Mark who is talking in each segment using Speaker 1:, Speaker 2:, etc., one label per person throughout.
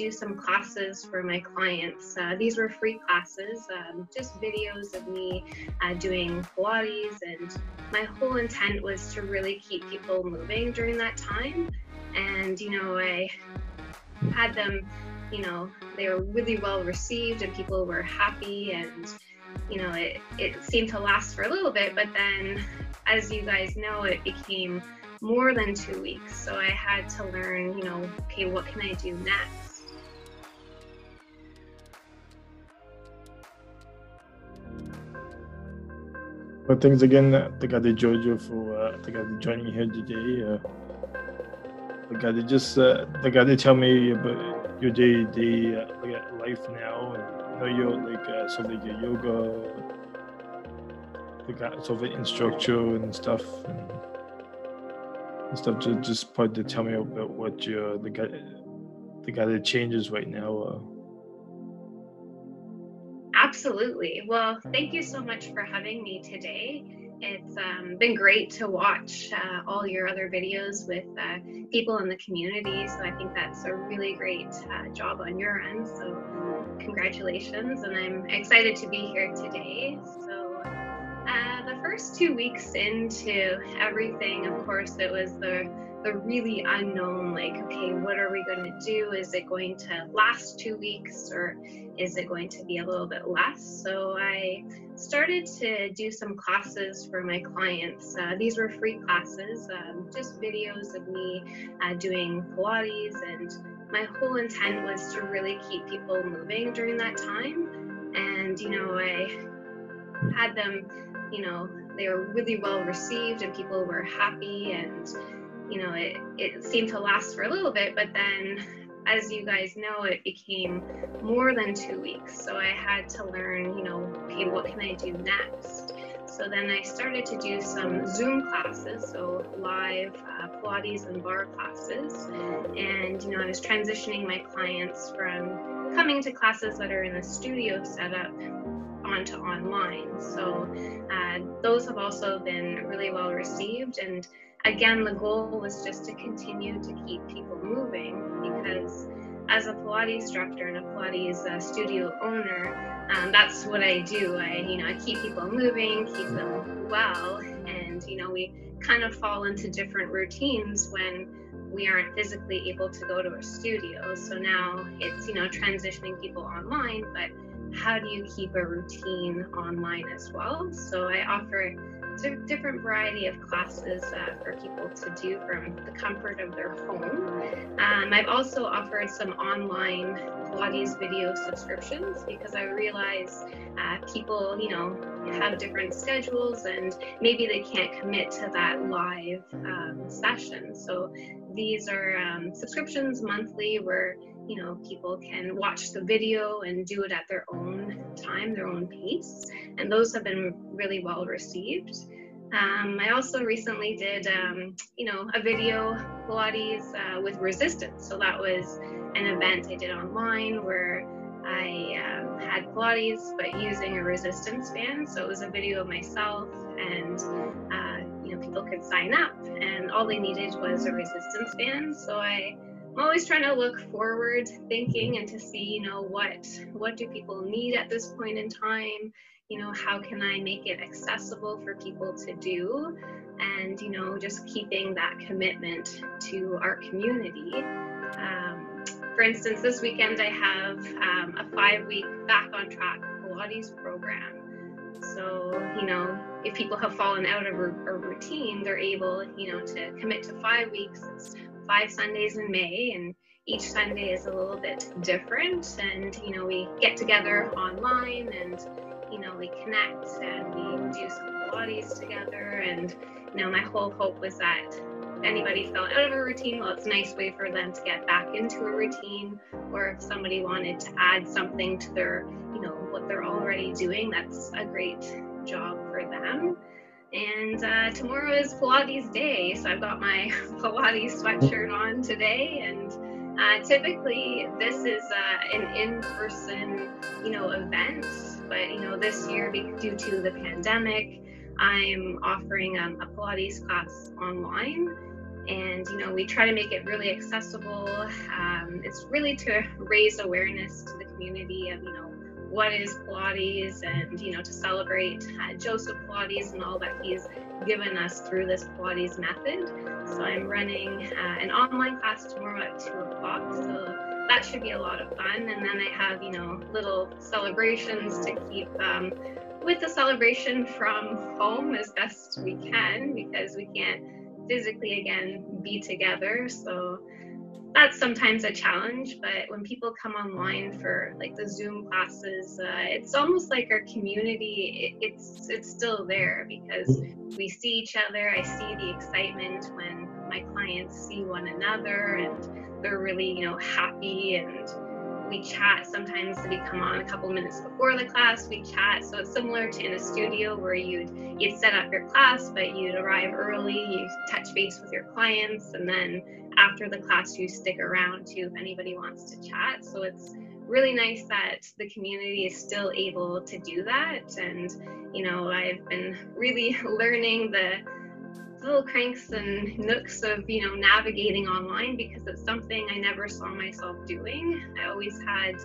Speaker 1: do some classes for my clients. Uh, these were free classes, um, just videos of me uh, doing Pilates, and my whole intent was to really keep people moving during that time. And, you know, I had them, you know, they were really well received and people were happy and you know, it, it seemed to last for a little bit, but then as you guys know, it became more than two weeks. So I had to learn, you know, okay, what can I do next?
Speaker 2: Well, thanks again, uh, Tagade Jojo, for uh, Tagade joining here today. Uh, Tagade, just uh, tell me about your day-to-day uh, life now, and you know, your like uh, so like your yoga, like sort of instructor and stuff. And, and stuff. Just just part to tell me about what your the guy the guy that changes right now. Uh.
Speaker 1: Absolutely. Well, thank you so much for having me today. It's um, been great to watch uh, all your other videos with uh, people in the community. So I think that's a really great uh, job on your end. So congratulations, and I'm excited to be here today. So uh, the first two weeks into everything, of course, it was the the really unknown like okay what are we going to do? Is it going to last two weeks or is it going to be a little bit less? So i started to do some classes for my clients. Uh, these were free classes um, just videos of me uh, doing pilates and my whole intent was to really keep people moving during that time. And you know i had them you know, they were really well received and people were happy and, you know, it, it seemed to last for a little bit, but then as you guys know, it became more than two weeks. So I had to learn, you know, okay, what can I do next? So then I started to do some Zoom classes, so live uh, Pilates and barre classes. And, you know, I was transitioning my clients from coming to classes that are in a studio setup onto online. So uh, those have also been really well received. And again, the goal was just to continue to keep people moving because as a Pilates instructor and a Pilates uh, studio owner, um, that's what I do. I, you know, I keep people moving, keep them well, and you know, we kind of fall into different routines when we aren't physically able to go to a studio. So now it's you know transitioning people online, but how do you keep a routine online as well? So I offer a different variety of classes uh, for people to do from the comfort of their home. Um, I've also offered some online Pilates video subscriptions because I realize uh, people, you know, have different schedules and maybe they can't commit to that live um, session. So these are um, subscriptions monthly where you know people can watch the video and do it at their own time their own pace and those have been really well received. Um, i also recently did um, you know a video pilates uh, with resistance. So that was an event i did online where i um, had pilates but using a resistance band. So it was a video of myself and uh, you know people could sign up and all they needed was a resistance band. So i I'm always trying to look forward thinking and to see, you know, what what do people need at this point in time? You know, how can I make it accessible for people to do? And, you know, just keeping that commitment to our community. Um, for instance, this weekend I have um, a five week back on track Pilates program. So, you know, if people have fallen out of a, a routine, they're able, you know, to commit to five weeks. It's five Sundays in May, and each Sunday is a little bit different. And you know, we get together online, and you know, we connect and we do some Pilates together. And you know, my whole hope was that anybody fell out of a routine, well, it's a nice way for them to get back into a routine. Or if somebody wanted to add something to their, you know, what they're already doing, that's a great job for them. And uh, tomorrow is Pilates day, so I've got my Pilates sweatshirt on today. And uh, typically, this is uh, an in-person, you know, event. But you know, this year, due to the pandemic, I'm offering um, a Pilates class online. and you know we try to make it really accessible um, it's really to raise awareness to the community of you know what is Pilates and you know to celebrate uh, Joseph Pilates and all that he's given us through this Pilates method. So I'm running uh, an online class tomorrow at two o'clock. So that should be a lot of fun. And then I have you know little celebrations to keep um, with the celebration from home as best we can because we can't physically again be together. So that's sometimes a challenge but when people come online for like the zoom classes uh, it's almost like our community it, it's it's still there because we see each other. I see the excitement when my clients see one another and they're really you know happy and we chat sometimes we come on a couple minutes before the class we chat. So it's similar to in a studio where you'd you'd set up your class but you'd arrive early you touch base with your clients and then after the class you stick around too if anybody wants to chat. So it's really nice that the community is still able to do that. And you know i've been really learning the little cranks and nooks of you know navigating online because it's something I never saw myself doing. I always had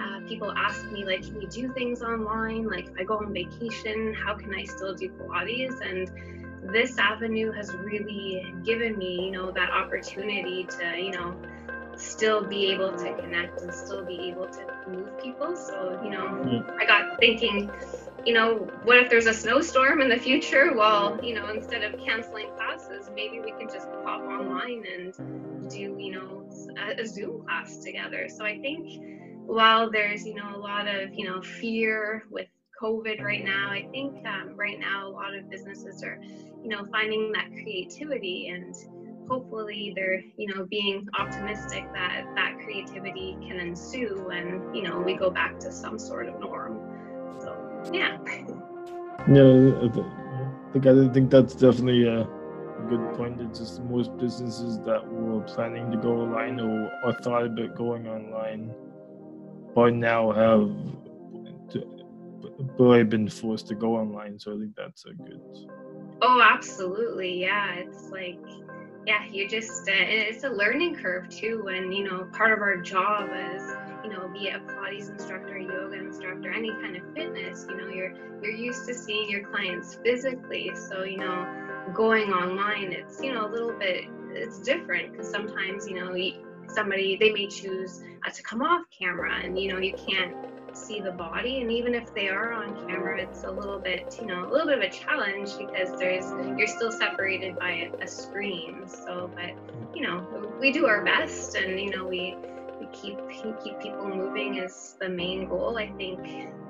Speaker 1: uh, people ask me like, can you do things online? Like if I go on vacation, how can I still do Pilates? And this avenue has really given me you know that opportunity to you know still be able to connect and still be able to move people. So you know, mm. I got thinking you know, what if there's a snowstorm in the future? Well, you know, instead of canceling classes, maybe we can just pop online and do, you know, a, a Zoom class together. So I think while there's, you know, a lot of, you know, fear with COVID right now, I think um, right now a lot of businesses are, you know, finding that creativity and hopefully they're, you know, being optimistic that that creativity can ensue and, you know, we go back to some sort of norm yeah.
Speaker 2: Yeah, I think I think that's definitely a good point. It's just most businesses that were planning to go online or, or thought about going online by now have really been forced to go online. So I think that's a good.
Speaker 1: Oh, absolutely. Yeah, it's like yeah, you just uh, it's a learning curve too. And you know, part of our job is you know, be a Pilates instructor, yoga instructor, any kind of fitness, you know, you're you're used to seeing your clients physically. So, you know, going online, it's, you know, a little bit it's different because sometimes, you know, somebody they may choose uh, to come off camera and you know, you can't see the body and even if they are on camera it's a little bit you know a little bit of a challenge because there's you're still separated by a, a screen so but you know we do our best and you know we keep keep people moving is the main goal. I think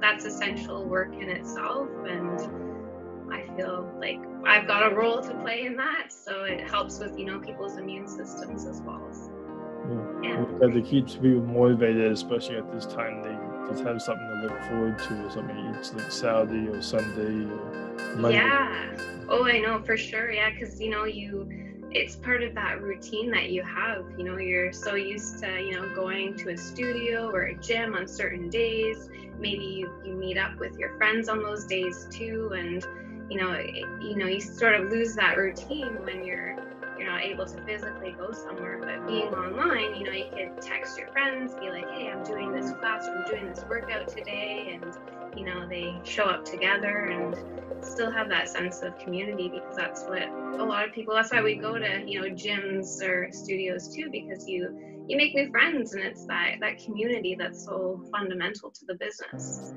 Speaker 1: that's essential work in itself, and I feel like I've got a role to play in that. So it helps with you know people's immune systems as well. So,
Speaker 2: yeah, because it keeps people motivated, especially at this time. They just have something to look forward to, or something each like Saturday or Sunday or Monday.
Speaker 1: Yeah. Oh, I know for sure. Yeah, because you know you it's part of that routine that you have you know you're so used to you know going to a studio or a gym on certain days. Maybe you, you meet up with your friends on those days too and you know it, you know you sort of lose that routine when you're you're not able to physically go somewhere but being online you know you can text your friends be like hey i'm doing this class i'm doing this workout today and you know they show up together and still have that sense of community because that's what a lot of people that's why we go to you know gyms or studios too because you you make new friends and it's that that community that's so fundamental to the business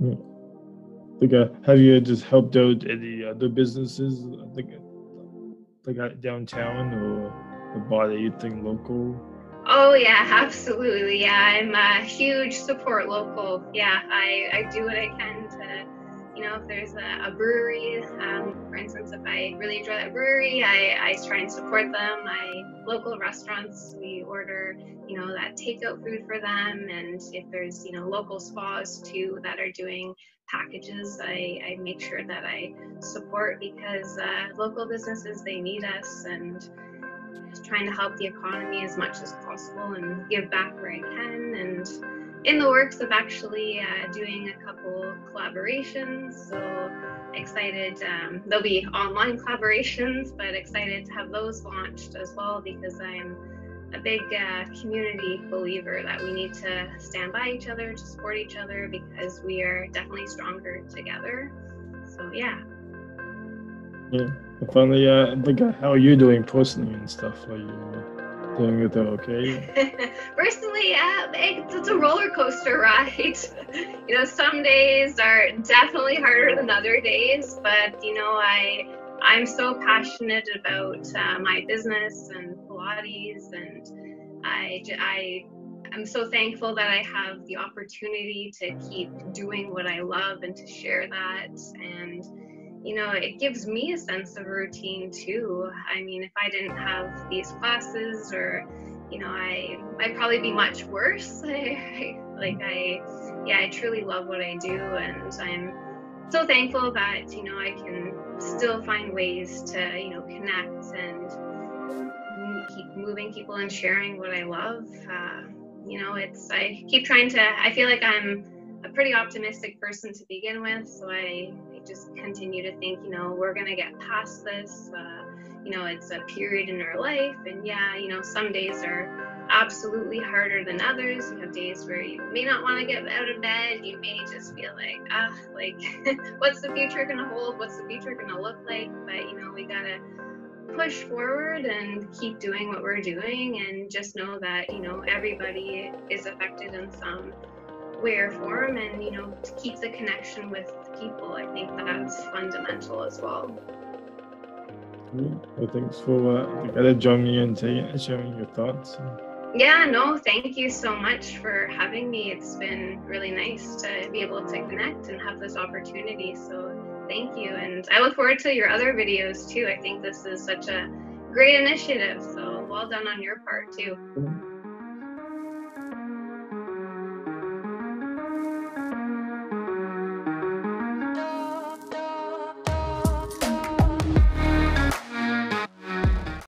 Speaker 2: yeah. like uh, have you just helped out any other businesses like like uh, downtown or a bar that you think local
Speaker 1: Oh yeah, absolutely. Yeah, I'm a huge support local. Yeah, I, I do what I can you know, if there's a, a brewery, um, for instance, if I really enjoy that brewery, I, I try and support them. My local restaurants, we order, you know, that takeout food for them. And if there's, you know, local spas too that are doing packages, I, I make sure that I support because uh, local businesses, they need us. And trying to help the economy as much as possible and give back where I can. And in the works of actually uh, doing a couple collaborations. So excited. Um, there'll be online collaborations, but excited to have those launched as well because I'm a big uh, community believer that we need to stand by each other, to support each other because we are definitely stronger together. So yeah.
Speaker 2: Yeah. Finally, uh, like, how are you doing personally and stuff? Are you doing it okay?
Speaker 1: personally, yeah, it's, it's a roller coaster ride. you know, some days are definitely harder than other days, but you know, I I'm so passionate about uh, my business and Pilates, and I I I'm so thankful that I have the opportunity to keep doing what I love and to share that and you know, it gives me a sense of routine too. I mean, if I didn't have these classes or, you know, I, I'd probably be much worse. Like I, yeah, I truly love what I do and I'm so thankful that, you know, I can still find ways to, you know, connect and keep moving people and sharing what I love. Uh, you know, it's, I keep trying to, I feel like I'm pretty optimistic person to begin with. So I, just continue to think, you know, we're to get past this. Uh, you know, it's a period in our life. And yeah, you know, some days are absolutely harder than others. You have days where you may not want to get out of bed. You may just feel like, ah, like, what's the future to hold? What's the future to look like? But, you know, we got to push forward and keep doing what we're doing and just know that, you know, everybody is affected in some way or form and, you know, to keep the connection with people. I think that's fundamental as well.
Speaker 2: Well, thanks for uh, joining me and sharing your thoughts.
Speaker 1: Yeah, no, thank you so much for having me. It's been really nice to be able to connect and have this opportunity. So thank you. And I look forward to your other videos too. I think this is such a great initiative. So well done on your part too.